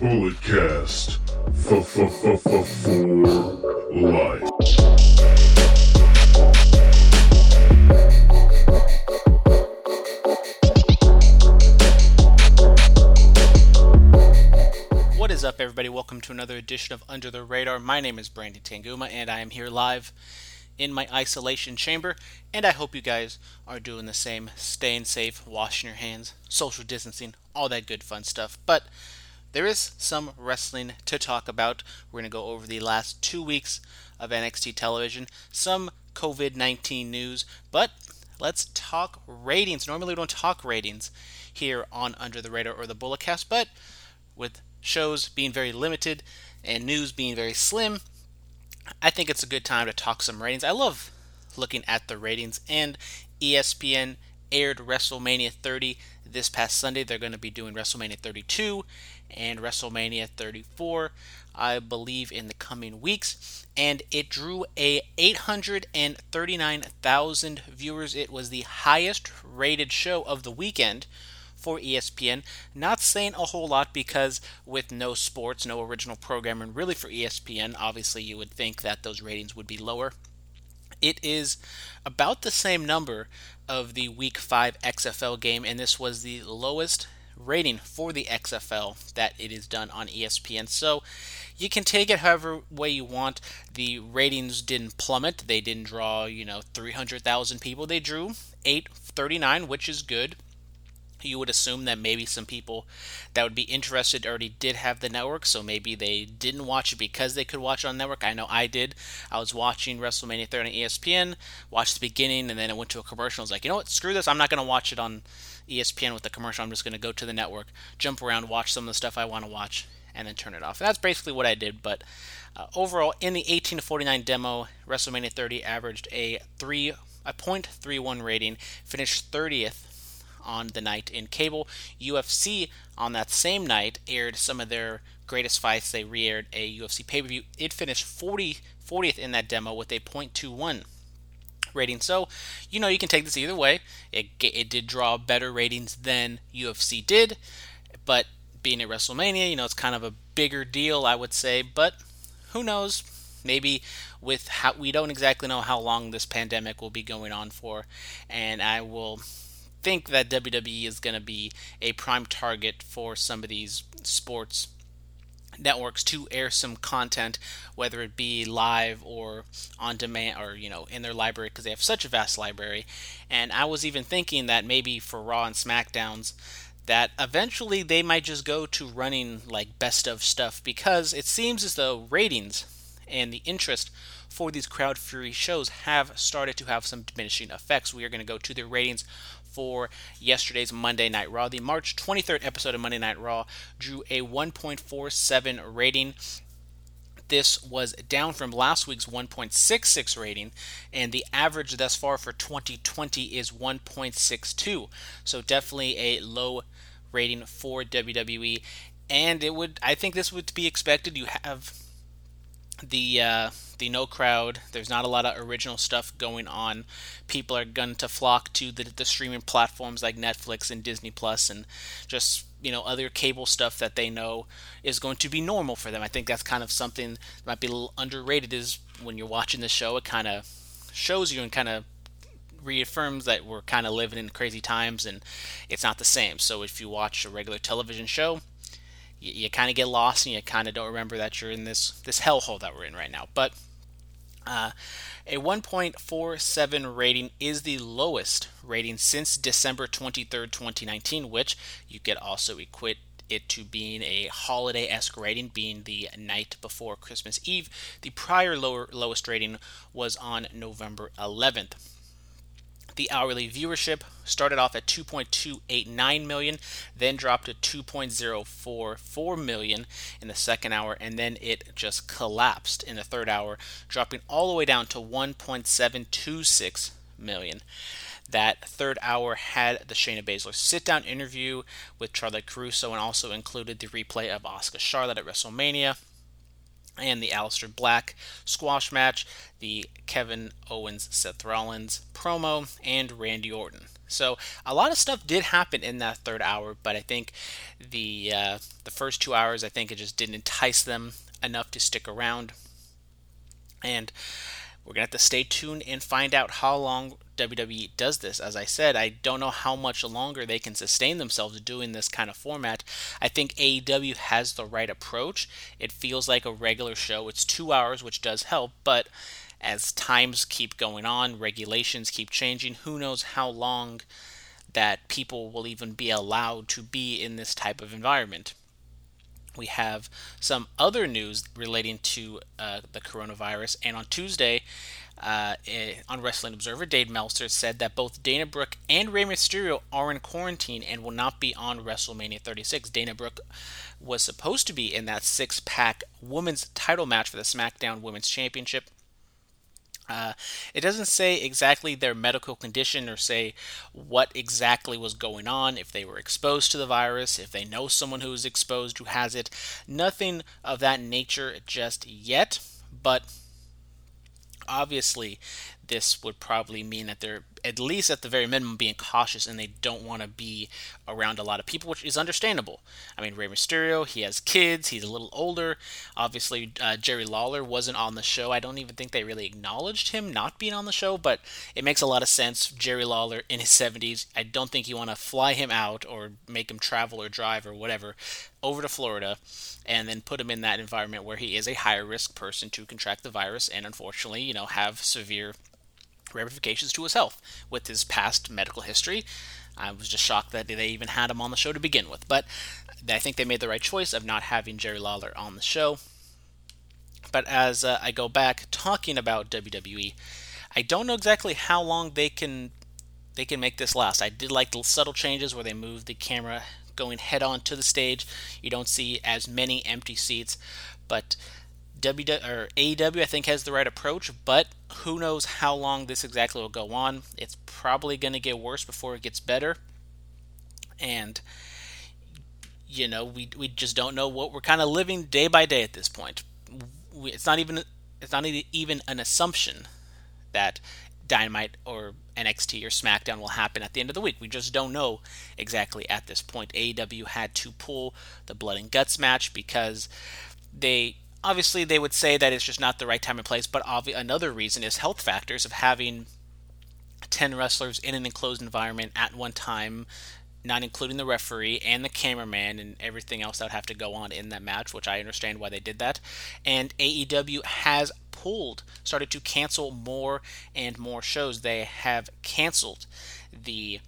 Bulletcast. For life. What is up, everybody? Welcome to another edition of Under the Radar. My name is Brandon Tanguma, and I am here live in my isolation chamber. And I hope you guys are doing the same, staying safe, washing your hands, social distancing, all that good fun stuff. But there is some wrestling to talk about. We're going to go over the last two weeks of NXT television, some COVID 19 news, but let's talk ratings. Normally, we don't talk ratings here on Under the Radar or the Bulletcast, but with shows being very limited and news being very slim, I think it's a good time to talk some ratings. I love looking at the ratings, and ESPN aired WrestleMania 30 this past Sunday. They're going to be doing WrestleMania 32 and WrestleMania 34, I believe, in the coming weeks. And it drew a 839,000 viewers. It was the highest rated show of the weekend for ESPN. Not saying a whole lot because with no sports, no original programming really for ESPN, obviously you would think that those ratings would be lower. It is about the same number of the Week 5 XFL game, and this was the lowest rating for the XFL that it is done on ESPN. So you can take it however way you want. The ratings didn't plummet. They didn't draw, you know, 300,000 people. They drew 839, which is good you would assume that maybe some people that would be interested already did have the network, so maybe they didn't watch it because they could watch it on network. I know I did. I was watching WrestleMania 30 on ESPN, watched the beginning, and then it went to a commercial. I was like, you know what, screw this. I'm not going to watch it on ESPN with the commercial. I'm just going to go to the network, jump around, watch some of the stuff I want to watch, and then turn it off. And that's basically what I did. But uh, overall, in the 18 to 49 demo, WrestleMania 30 averaged a three a .31 rating, finished 30th on the night in cable. UFC on that same night aired some of their greatest fights. They re aired a UFC pay per view. It finished 40, 40th in that demo with a .21 rating. So, you know, you can take this either way. It, it did draw better ratings than UFC did, but being at WrestleMania, you know, it's kind of a bigger deal, I would say. But who knows? Maybe with how we don't exactly know how long this pandemic will be going on for, and I will think that WWE is going to be a prime target for some of these sports networks to air some content, whether it be live or on demand or, you know, in their library because they have such a vast library. And I was even thinking that maybe for Raw and SmackDowns, that eventually they might just go to running like best of stuff because it seems as though ratings and the interest for these crowd fury shows have started to have some diminishing effects. We are going to go to the ratings for yesterday's Monday Night Raw. The March 23rd episode of Monday Night Raw drew a 1.47 rating. This was down from last week's 1.66 rating, and the average thus far for 2020 is 1.62. So definitely a low rating for WWE. And it would, I think, this would be expected. You have the uh, the no crowd. There's not a lot of original stuff going on. People are going to flock to the, the streaming platforms like Netflix and Disney Plus and just you know other cable stuff that they know is going to be normal for them. I think that's kind of something that might be a little underrated. Is when you're watching the show, it kind of shows you and kind of reaffirms that we're kind of living in crazy times and it's not the same. So if you watch a regular television show, you, you kind of get lost and you kind of don't remember that you're in this this hellhole that we're in right now. But uh, a 1.47 rating is the lowest rating since December 23rd, 2019, which you could also equate it to being a holiday esque rating, being the night before Christmas Eve. The prior lower, lowest rating was on November 11th. The hourly viewership started off at 2.289 million, then dropped to 2.044 million in the second hour, and then it just collapsed in the third hour, dropping all the way down to 1.726 million. That third hour had the Shayna Baszler sit down interview with Charly Caruso and also included the replay of Asuka Charlotte at WrestleMania and the Aleister Black squash match, the Kevin Owens Seth Rollins promo, and Randy Orton. So a lot of stuff did happen in that third hour, but I think the uh, the first two hours, I think it just didn't entice them enough to stick around. And we're gonna have to stay tuned and find out how long WWE does this. As I said, I don't know how much longer they can sustain themselves doing this kind of format. I think AEW has the right approach. It feels like a regular show. It's two hours, which does help, but as times keep going on, regulations keep changing, who knows how long that people will even be allowed to be in this type of environment. We have some other news relating to uh, the coronavirus, and on Tuesday, uh, eh, on Wrestling Observer, Dave Meltzer said that both Dana Brooke and Rey Mysterio are in quarantine and will not be on WrestleMania 36. Dana Brooke was supposed to be in that six pack women's title match for the SmackDown Women's Championship. Uh, it doesn't say exactly their medical condition or say what exactly was going on, if they were exposed to the virus, if they know someone who is exposed who has it. Nothing of that nature just yet, but obviously this would probably mean that they're at least at the very minimum being cautious and they don't want to be around a lot of people, which is understandable. I mean, Rey Mysterio, he has kids, he's a little older. Obviously, uh, Jerry Lawler wasn't on the show. I don't even think they really acknowledged him not being on the show, but it makes a lot of sense. Jerry Lawler in his 70s, I don't think you want to fly him out or make him travel or drive or whatever over to Florida and then put him in that environment where he is a higher risk person to contract the virus and unfortunately, you know, have severe ramifications to his health with his past medical history. I was just shocked that they even had him on the show to begin with. But I think they made the right choice of not having Jerry Lawler on the show. But as uh, I go back talking about WWE, I don't know exactly how long they can they can make this last. I did like the subtle changes where they moved the camera going head on to the stage. You don't see as many empty seats, but W or AEW I think has the right approach, but who knows how long this exactly will go on. It's probably going to get worse before it gets better. And you know, we we just don't know what we're kind of living day by day at this point. We, it's not even it's not even an assumption that Dynamite or NXT or SmackDown will happen at the end of the week. We just don't know exactly at this point. AEW had to pull the Blood and Guts match because they obviously they would say that it's just not the right time and place, but obvi- another reason is health factors of having 10 wrestlers in an enclosed environment at one time, not including the referee and the cameraman and everything else that would have to go on in that match, which I understand why they did that. And AEW has pulled, started to cancel more and more shows. They have canceled the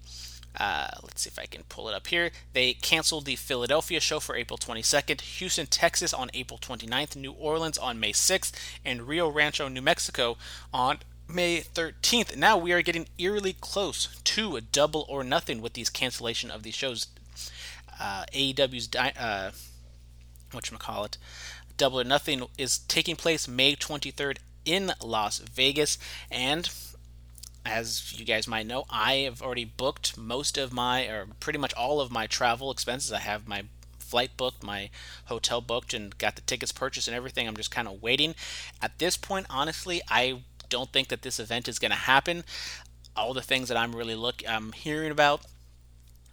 uh, let's see if I can pull it up here. They canceled the Philadelphia show for April 22nd, Houston, Texas on April 29th, New Orleans on May 6th, and Rio Rancho, New Mexico on May 13th. Now we are getting eerily close to a double or nothing with these cancellation of these shows. Uh, AEW's uh, what you call it, double or nothing is taking place May 23rd in Las Vegas, and as you guys might know, I have already booked most of my, or pretty much all of my travel expenses. I have my flight booked, my hotel booked, and got the tickets purchased and everything. I'm just kind of waiting. At this point, honestly, I don't think that this event is going to happen. All the things that I'm really look, I'm hearing about.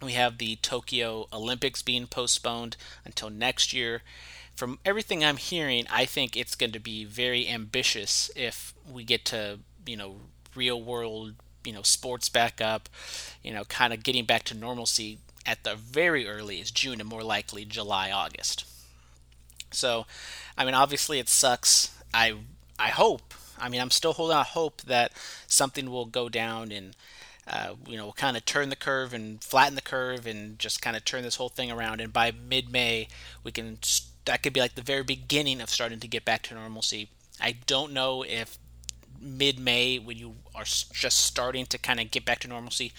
We have the Tokyo Olympics being postponed until next year. From everything I'm hearing, I think it's going to be very ambitious if we get to, you know, real world, you know, sports back up, you know, kind of getting back to normalcy at the very earliest June and more likely July, August. So, I mean, obviously it sucks. I I hope. I mean, I'm still holding out hope that something will go down and uh, you know, kind of turn the curve and flatten the curve and just kind of turn this whole thing around. And by mid-May, we can that could be like the very beginning of starting to get back to normalcy. I don't know if mid-May when you are just starting to kind of get back to normalcy,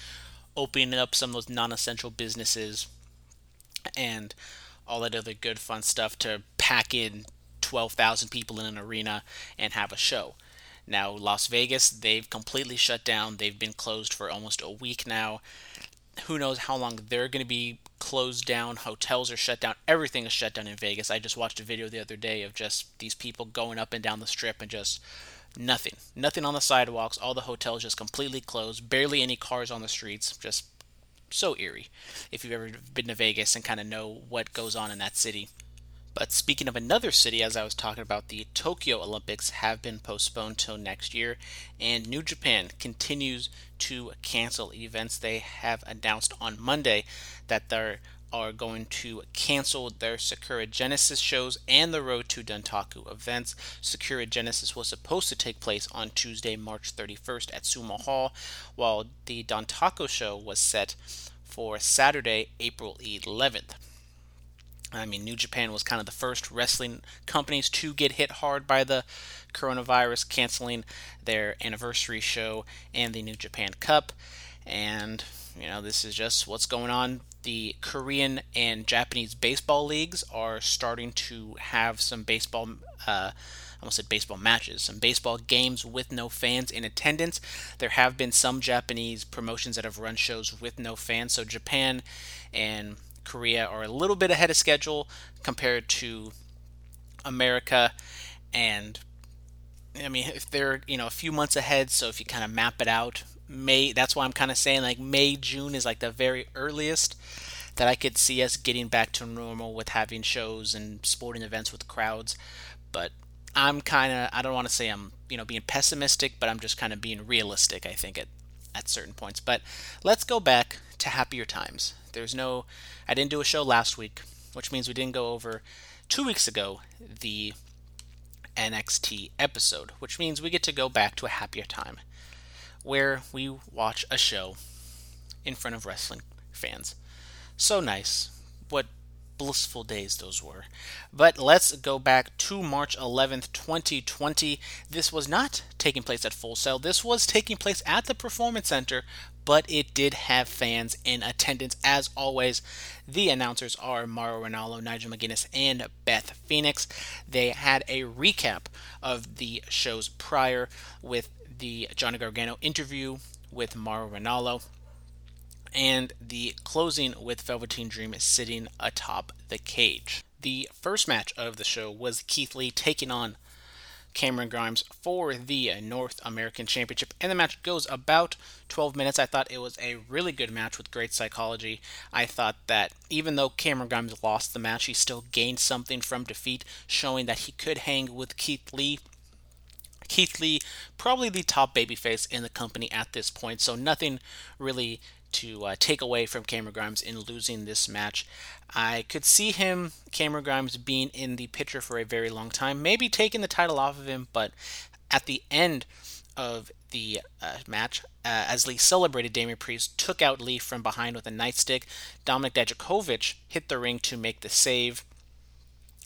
opening up some of those non-essential businesses and all that other good fun stuff to pack in 12,000 people in an arena and have a show. Now, Las Vegas, they've completely shut down. They've been closed for almost a week now. Who knows how long they're going to be closed down? Hotels are shut down. Everything is shut down in Vegas. I just watched a video the other day of just these people going up and down the strip and just Nothing. Nothing on the sidewalks. All the hotels just completely closed. Barely any cars on the streets. Just so eerie if you've ever been to Vegas and kind of know what goes on in that city. But speaking of another city, as I was talking about, the Tokyo Olympics have been postponed till next year, and New Japan continues to cancel events. They have announced on Monday that they are going to cancel their Sakura Genesis shows and the Road to Dontaku events. Sakura Genesis was supposed to take place on Tuesday, March 31st at Sumo Hall, while the Dontaku show was set for Saturday, April 11th. I mean, New Japan was kind of the first wrestling companies to get hit hard by the coronavirus, canceling their anniversary show and the New Japan Cup. And, you know, this is just what's going on. The Korean and Japanese baseball leagues are starting to have some baseball. Uh, I almost said baseball matches, some baseball games with no fans in attendance. There have been some Japanese promotions that have run shows with no fans. So Japan and Korea are a little bit ahead of schedule compared to America and I mean if they're you know a few months ahead so if you kind of map it out May that's why I'm kind of saying like May June is like the very earliest that I could see us getting back to normal with having shows and sporting events with crowds. But I'm kind of I don't want to say I'm you know being pessimistic but I'm just kind of being realistic I think at at certain points. But let's go back to happier times. There's no, I didn't do a show last week, which means we didn't go over two weeks ago the NXT episode, which means we get to go back to a happier time where we watch a show in front of wrestling fans. So nice. What blissful days those were. But let's go back to March 11th, 2020. This was not taking place at Full Sail. This was taking place at the Performance Center, but it did have fans in attendance. As always, the announcers are Mauro Ranallo, Nigel McGuinness, and Beth Phoenix. They had a recap of the shows prior with the Johnny Gargano interview with Mauro Ranallo and the closing with Velveteen Dream sitting atop the cage. The first match of the show was Keith Lee taking on Cameron Grimes for the North American Championship, and the match goes about 12 minutes. I thought it was a really good match with great psychology. I thought that even though Cameron Grimes lost the match, he still gained something from defeat, showing that he could hang with Keith Lee. Keith Lee, probably the top babyface in the company at this point, so nothing really to uh, take away from Cameron Grimes in losing this match. I could see him, Cameron Grimes, being in the picture for a very long time, maybe taking the title off of him, but at the end of the uh, match, uh, as Lee celebrated, Damian Priest took out Lee from behind with a nightstick. Dominic Dijakovic hit the ring to make the save,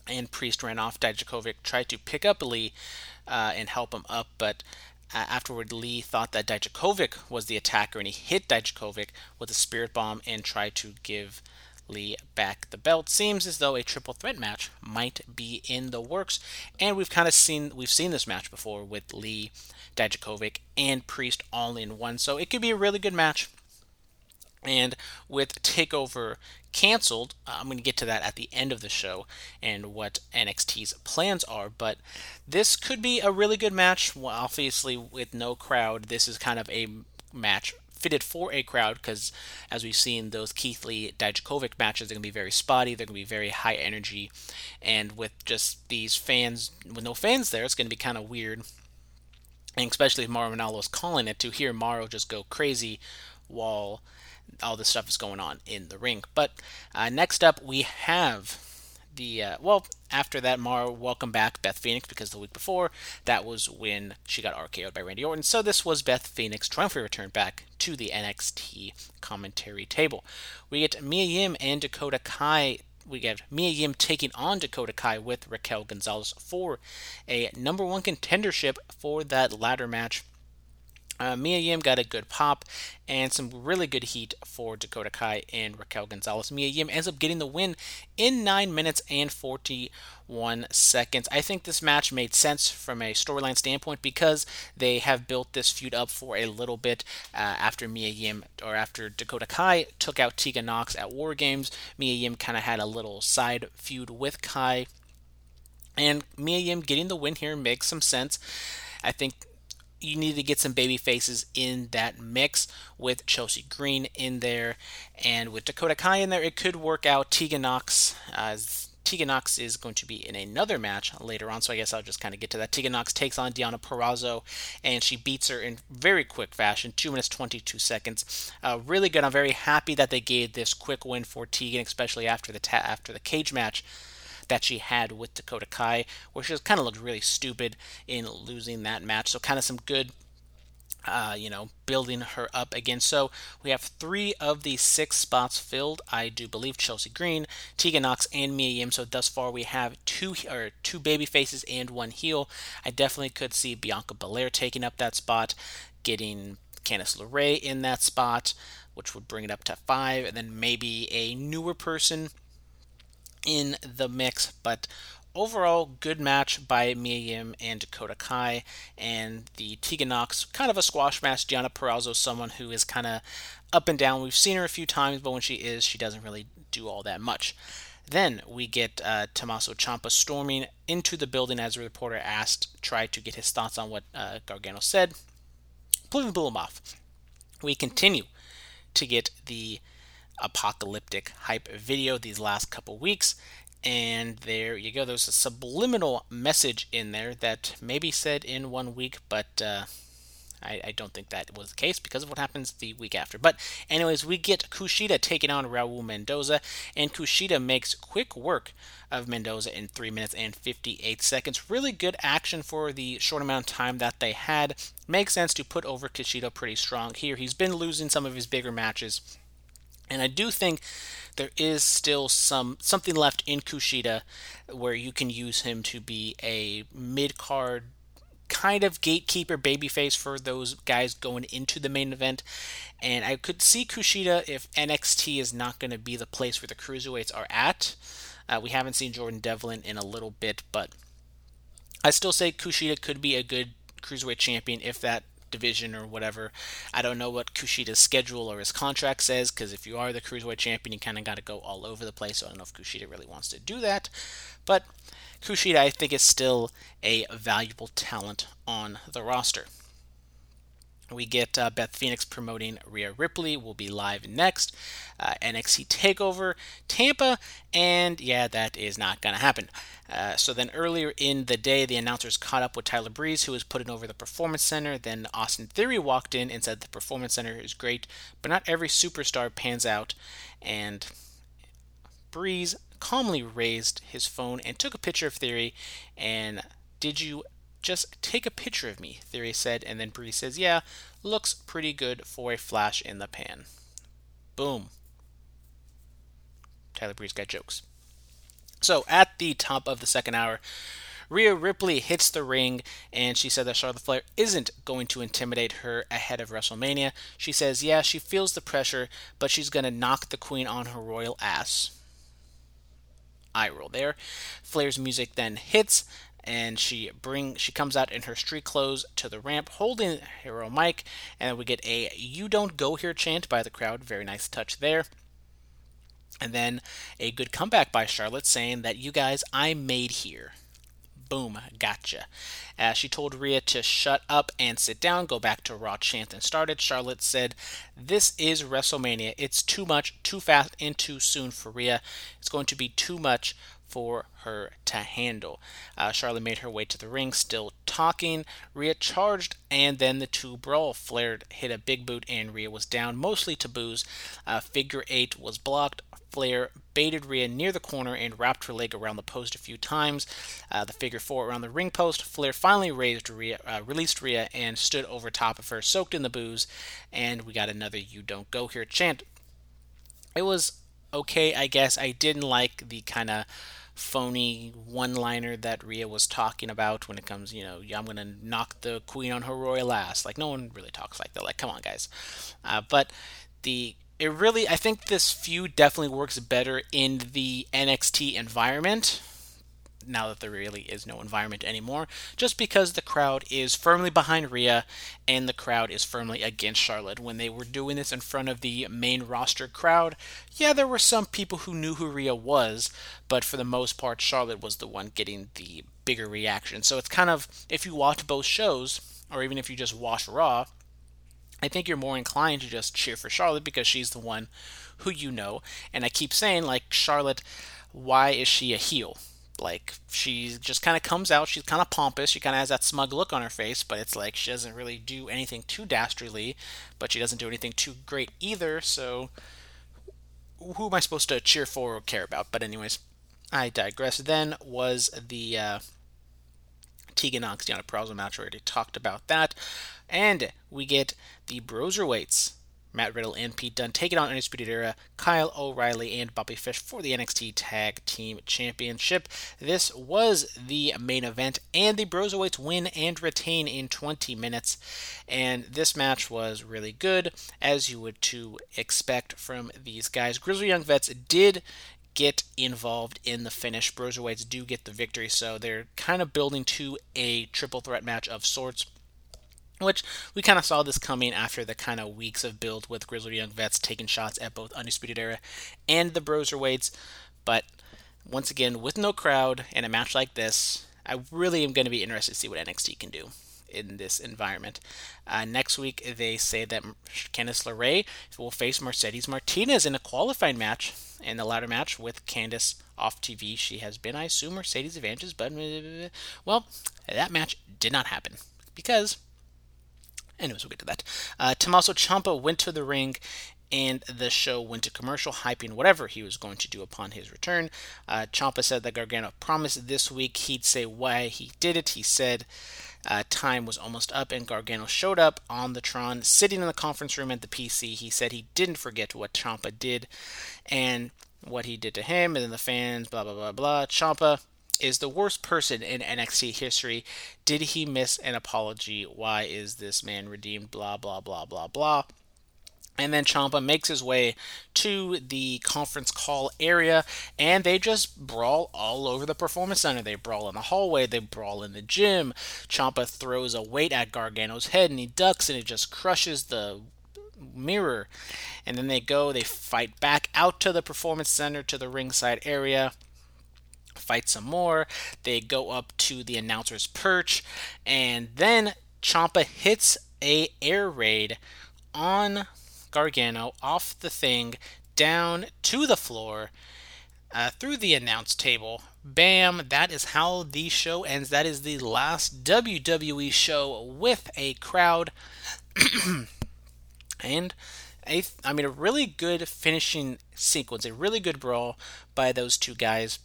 and Priest ran off. Dijakovic tried to pick up Lee uh, and help him up, but uh, afterward, Lee thought that Dijakovic was the attacker, and he hit Dijakovic with a spirit bomb and tried to give Lee back the belt. Seems as though a triple threat match might be in the works, and we've kind of seen we've seen this match before with Lee, Dijakovic, and Priest all in one. So it could be a really good match. And with Takeover canceled, uh, I'm going to get to that at the end of the show and what NXT's plans are. But this could be a really good match. Well, obviously, with no crowd, this is kind of a match fitted for a crowd because, as we've seen, those Keith Lee Dijakovic matches are going to be very spotty. They're going to be very high energy, and with just these fans, with no fans there, it's going to be kind of weird. And especially if Mauro Ranallo is calling it, to hear Mauro just go crazy while all this stuff is going on in the ring. But uh, next up, we have the uh, well. After that, Mauro welcome back Beth Phoenix because the week before that was when she got RKO'd by Randy Orton. So this was Beth Phoenix triumphantly return back to the NXT commentary table. We get Mia Yim and Dakota Kai we get Mia Yim taking on Dakota Kai with Raquel Gonzalez for a number one contendership for that ladder match. Uh, Mia Yim got a good pop and some really good heat for Dakota Kai and Raquel Gonzalez. Mia Yim ends up getting the win in 9 minutes and 41 seconds. I think this match made sense from a storyline standpoint because they have built this feud up for a little bit uh, after Mia Yim or after Dakota Kai took out Tegan Nox at War Games. Mia Yim kind of had a little side feud with Kai. And Mia Yim getting the win here makes some sense. I think you need to get some baby faces in that mix with Chelsea Green in there and with Dakota Kai in there. It could work out. Tegan Nox, uh, Tegan Nox is going to be in another match later on, so I guess I'll just kind of get to that. Tegan Nox takes on Deonna Purrazzo, and she beats her in very quick fashion, 2 minutes 22 seconds. Uh, really good. I'm very happy that they gave this quick win for Tegan, especially after the ta- after the cage match that she had with Dakota Kai, where she kind of looked really stupid in losing that match. So kind of some good uh, you know, building her up again. So we have three of the six spots filled. I do believe Chelsea Green, Tegan Nox, and Mia Yim. So thus far we have two or two baby faces and one heel. I definitely could see Bianca Belair taking up that spot, getting Candice LeRae in that spot, which would bring it up to five, and then maybe a newer person in the mix. But overall, good match by Mia Yim and Dakota Kai, and the Tegan Nox, kind of a squash match. Deonna Purrazzo, someone who is kind of up and down. We've seen her a few times, but when she is, she doesn't really do all that much. Then we get uh, Tommaso Ciampa storming into the building as a reporter asked, tried to get his thoughts on what uh, Gargano said. Blew, blew him off. We continue to get the apocalyptic hype video these last couple weeks and there you go. There's a subliminal message in there that may be said in one week, but uh, I, I, don't think that was the case because of what happens the week after. But, anyways, we get Kushida taking on Raul Mendoza, and Kushida makes quick work of Mendoza in 3 minutes and 58 seconds. Really good action for the short amount of time that they had. Makes sense to put over Kushida pretty strong here. He's been losing some of his bigger matches and I do think there is still some something left in Kushida where you can use him to be a mid card kind of gatekeeper babyface for those guys going into the main event. And I could see Kushida if NXT is not going to be the place where the cruiserweights are at. Uh, we haven't seen Jordan Devlin in a little bit, but I still say Kushida could be a good cruiserweight champion if that division or whatever. I don't know what Kushida's schedule or his contract says because if you are the cruiserweight champion, you kind of got to go all over the place. So I don't know if Kushida really wants to do that, but Kushida I think is still a valuable talent on the roster. We get uh, Beth Phoenix promoting Rhea Ripley. Will be live next. Uh, NXT Takeover Tampa, and yeah, that is not gonna happen. Uh, so then earlier in the day, the announcers caught up with Tyler Breeze, who was putting over the Performance Center. Then Austin Theory walked in and said the Performance Center is great, but not every superstar pans out. And Breeze calmly raised his phone and took a picture of Theory. And did you just take a picture of me, Theory said, and then Bree says, Yeah, looks pretty good for a flash in the pan. Boom. Tyler Breeze got jokes. So at the top of the second hour, Rhea Ripley hits the ring and she said that Charlotte Flair isn't going to intimidate her ahead of WrestleMania. She says, yeah, she feels the pressure, but she's going to knock the queen on her royal ass. I roll there. Flair's music then hits and she bring she comes out in her street clothes to the ramp holding hero mic and we get a you don't go here chant by the crowd very nice touch there and then a good comeback by charlotte saying that you guys i made here boom gotcha uh, she told Rhea to shut up and sit down, go back to Raw chant and started. Charlotte said, This is WrestleMania. It's too much, too fast, and too soon for Rhea. It's going to be too much for her to handle. Uh, Charlotte made her way to the ring, still talking. Rhea charged, and then the two brawl. Flair hit a big boot, and Rhea was down, mostly to boos. Uh, figure eight was blocked. Flair baited Rhea near the corner and wrapped her leg around the post a few times. Uh, the figure four around the ring post. Flair finally raised Rhea, uh, released Rhea, and stood over top of her, soaked in the boos. And we got another "You Don't Go Here" chant. It was okay, I guess. I didn't like the kind of phony one liner that Rhea was talking about when it comes, you know, I'm to knock the queen on her royal ass. Like, no one really talks like that. Like, come on, guys. Uh, but the. It really, I think this feud definitely works better in the NXT environment now that there really is no environment anymore, just because the crowd is firmly behind Rhea and the crowd is firmly against Charlotte. When they were doing this in front of the main roster crowd, yeah, there were some people who knew who Rhea was, but for the most part, Charlotte was the one getting the bigger reaction. So it's kind of if you watch both shows, or even if you just watch Raw, I think you're more inclined to just cheer for Charlotte because she's the one who you know. And I keep saying, like, Charlotte, why is she a heel? Like, she just kind of comes out, she's kind of pompous, she kind of has that smug look on her face, but it's like she doesn't really do anything too dastardly, but she doesn't do anything too great either, so who am I supposed to cheer for or care about? But, anyways, I digress. Then was the uh, Tegan Nox Deonna Purrazzo match. We already talked about that. And we get the Broserweights. Matt Riddle and Pete Dunne taking on Undisputed Era, Kyle O'Reilly and Bobby Fish for the NXT Tag Team Championship. This was the main event, and the Broserweights win and retain in 20 minutes. And this match was really good, as you would to expect from these guys. Grizzly Young Vets did get involved in the finish. Broserweights do get the victory, so they're kind of building to a triple threat match of sorts. Which we kind of saw this coming after the kind of weeks of build with Grizzly Young Vets taking shots at both Undisputed Era and the Broserweights. But once again, with no crowd and a match like this, I really am going to be interested to see what NXT can do in this environment. Uh, next week, they say that Candice LeRae will face Mercedes Martinez in a qualifying match. In the latter match with Candice off TV, she has been, I assume, Mercedes advantages, but well, that match did not happen because. Anyways, we'll get to that. Uh, Tommaso Ciampa went to the ring and the show went to commercial, hyping whatever he was going to do upon his return. Uh, Ciampa said that Gargano promised this week he'd say why he did it. He said uh, time was almost up, and Gargano showed up on the Tron, sitting in the conference room at the PC. He said he didn't forget what Ciampa did and what he did to him, and then the fans, blah, blah, blah, blah. Ciampa is the worst person in NXT history. Did he miss an apology? Why is this man redeemed? Blah, blah, blah, blah, blah. And then Ciampa makes his way to the conference call area, and they just brawl all over the performance center. They brawl in the hallway, they brawl in the gym. Ciampa throws a weight at Gargano's head, and he ducks, and it just crushes the mirror. And then they go, they fight back out to the performance center to the ringside area. Fight some more. They go up to the announcer's perch, and then Ciampa hits a air raid on Gargano off the thing, down to the floor, uh, through the announce table. Bam! That is how the show ends. That is the last WWE show with a crowd. and a, I mean, a really good finishing sequence, a really good brawl by those two guys.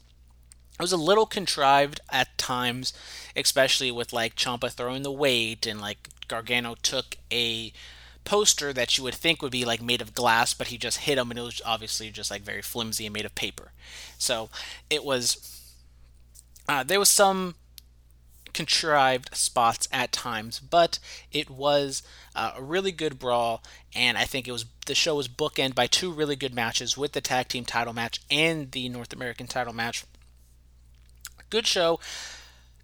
It was a little contrived at times, especially with like Ciampa throwing the weight and like Gargano took a poster that you would think would be like made of glass, but he just hit him and it was obviously just like very flimsy and made of paper. So it was. Uh, there was some contrived spots at times, but it was uh, a really good brawl, and I think it was the show was bookend by two really good matches with the tag team title match and the North American title match. Good show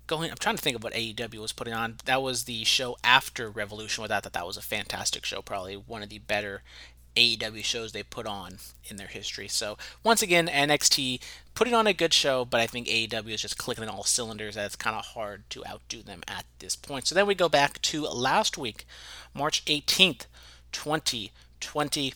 going I'm trying to think of what AEW was putting on. That was the show after Revolution. Without that, that that was a fantastic show, probably one of the better AEW shows they put on in their history. So once again, NXT putting on a good show, but I think AEW is just clicking on all cylinders. And it's kind of hard to outdo them at this point. So then we go back to last week, March 18th, 2020.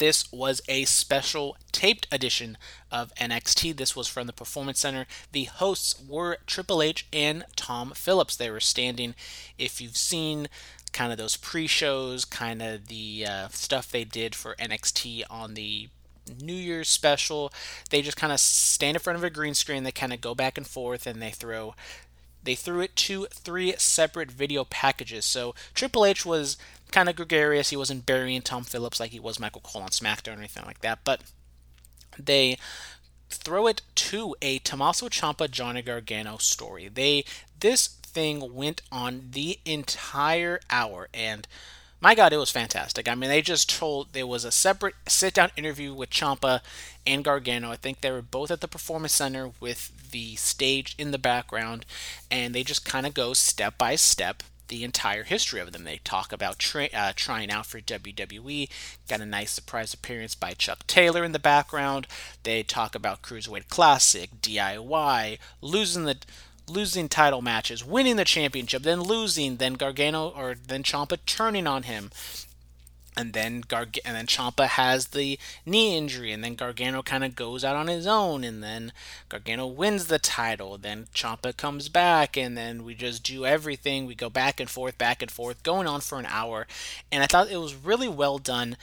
This was a special taped edition of NXT. This was from the Performance Center. The hosts were Triple H and Tom Phillips. They were standing. If you've seen kind of those pre-shows, kind of the uh, stuff they did for NXT on the New Year's special, they just kind of stand in front of a green screen. They kind of go back and forth, and they throw they threw it to three separate video packages. So Triple H was kind of gregarious. He wasn't burying Tom Phillips like he was Michael Cole on SmackDown or anything like that. But they throw it to a Tommaso Ciampa Johnny Gargano story. They this thing went on the entire hour and my God, it was fantastic. I mean, they just told there was a separate sit down interview with Ciampa and Gargano. I think they were both at the Performance Center with the stage in the background, and they just kind of go step by step the entire history of them. They talk about tra- uh, trying out for WWE, got a nice surprise appearance by Chuck Taylor in the background. They talk about Cruiserweight Classic, DIY, losing the losing title matches, winning the championship, then losing, then Gargano or then Ciampa turning on him, and then Garg- and then Ciampa has the knee injury, and then Gargano kind of goes out on his own, and then Gargano wins the title. Then Ciampa comes back, and then we just do everything. We go back and forth, back and forth, going on for an hour, and I thought it was really well done.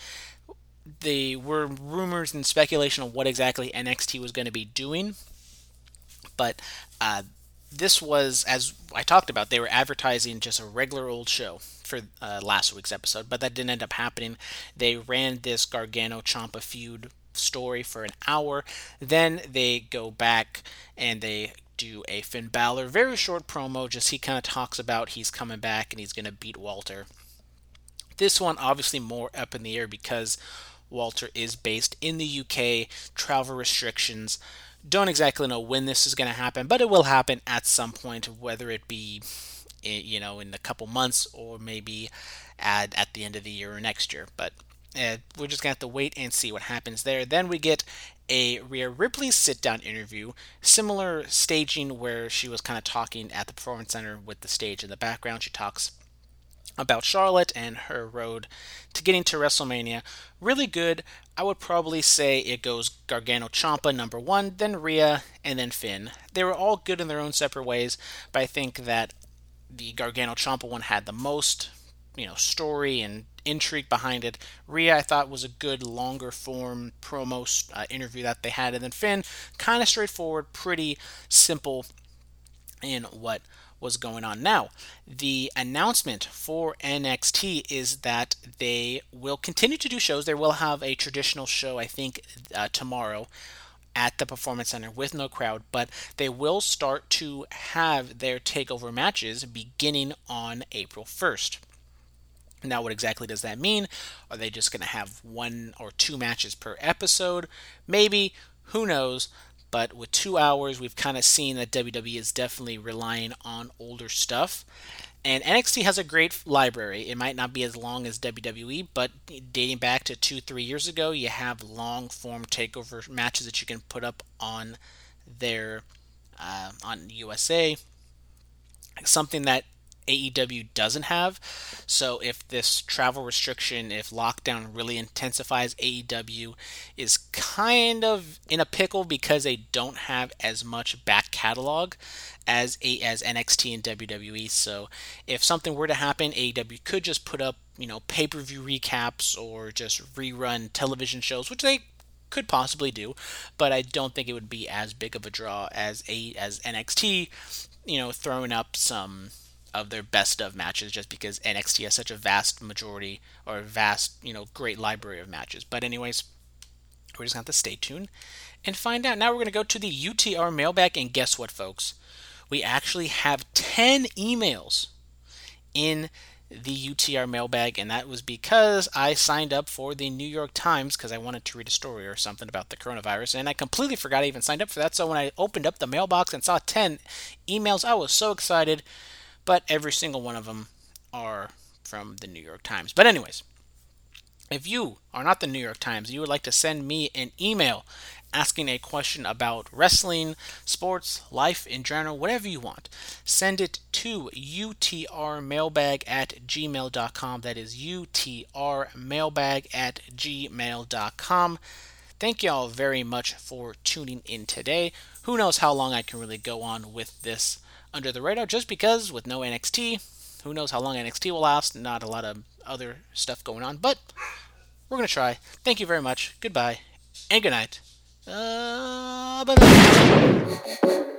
They were rumors and speculation of what exactly NXT was going to be doing, but uh, this was, as I talked about, they were advertising just a regular old show for uh, last week's episode, but that didn't end up happening. They ran this Gargano Ciampa feud story for an hour. Then they go back and they do a Finn Balor very short promo. Just he kind of talks about he's coming back and he's going to beat Walter. This one obviously more up in the air because Walter is based in the UK. Travel restrictions. Don't exactly know when this is going to happen, but it will happen at some point, whether it be you know, in a couple months or maybe at, at the end of the year or next year. But uh, we're just going to have to wait and see what happens there. Then we get a Rhea Ripley sit down interview, similar staging where she was kind of talking at the Performance Center with the stage in the background. She talks about Charlotte and her road to getting to WrestleMania. Really good. I would probably say it goes Gargano Ciampa number one, then Rhea, and then Finn. They were all good in their own separate ways, but I think that the Gargano Ciampa one had the most, you know, story and intrigue behind it. Rhea, I thought, was a good longer form promo uh, interview that they had, and then Finn, kind of straightforward, pretty simple in what was going on. Now, the announcement for NXT is that they will continue to do shows. They will have a traditional show, I think, uh, tomorrow at the Performance Center with no crowd, but they will start to have their takeover matches beginning on April 1st. Now, what exactly does that mean? Are they just going to have one or two matches per episode? Maybe, who knows? But with two hours, we've kind of seen that WWE is definitely relying on older stuff. And NXT has a great library. It might not be as long as WWE, but dating back to two, three years ago, you have long form takeover matches that you can put up on their uh, on USA. Something that AEW doesn't have. So if this travel restriction, if lockdown really intensifies, AEW is kind of in a pickle because they don't have as much back catalog as a, as NXT and WWE. So if something were to happen, AEW could just put up you know pay-per-view recaps or just rerun television shows, which they could possibly do, but I don't think it would be as big of a draw as a as NXT, you know, throwing up some of their best of matches just because NXT has such a vast majority or vast, you know, great library of matches. But anyways, we're just going to have to stay tuned and find out. Now we're going to go to the UTR mailbag and guess what folks? We actually have 10 emails in the UTR mailbag, and that was because I signed up for the New York Times because I wanted to read a story or something about the coronavirus, and I completely forgot I even signed up for that. So when I opened up the mailbox and saw 10 emails, I was so excited but every single one of them are from the New York Times. But, anyways, if you are not the New York Times, you would like to send me an email asking a question about wrestling, sports, life in general, whatever you want, send it to utrmailbag at gmail.com. That is utrmailbag at gmail.com. Thank you all very much for tuning in today. Who knows how long I can really go on with this under the radar just because with no NXT, who knows how long NXT will last, not a lot of other stuff going on, but we're going to try. Thank you very much. Goodbye and good night. Uh, bye bye.